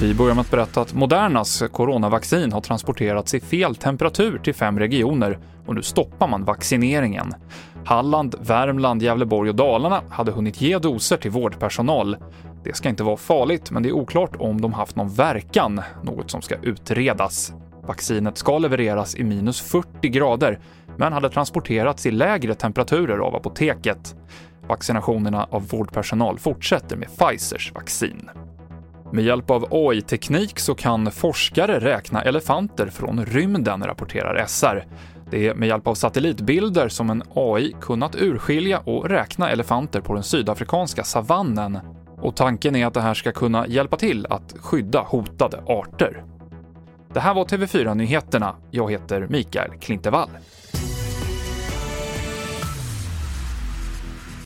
Vi börjar med att berätta att Modernas coronavaccin har transporterats i fel temperatur till fem regioner och nu stoppar man vaccineringen. Halland, Värmland, Gävleborg och Dalarna hade hunnit ge doser till vårdpersonal. Det ska inte vara farligt, men det är oklart om de haft någon verkan, något som ska utredas. Vaccinet ska levereras i minus 40 grader, men hade transporterats i lägre temperaturer av apoteket. Vaccinationerna av vårdpersonal fortsätter med Pfizers vaccin. Med hjälp av AI-teknik så kan forskare räkna elefanter från rymden, rapporterar SR. Det är med hjälp av satellitbilder som en AI kunnat urskilja och räkna elefanter på den sydafrikanska savannen. Och tanken är att det här ska kunna hjälpa till att skydda hotade arter. Det här var TV4 Nyheterna. Jag heter Mikael Klintevall.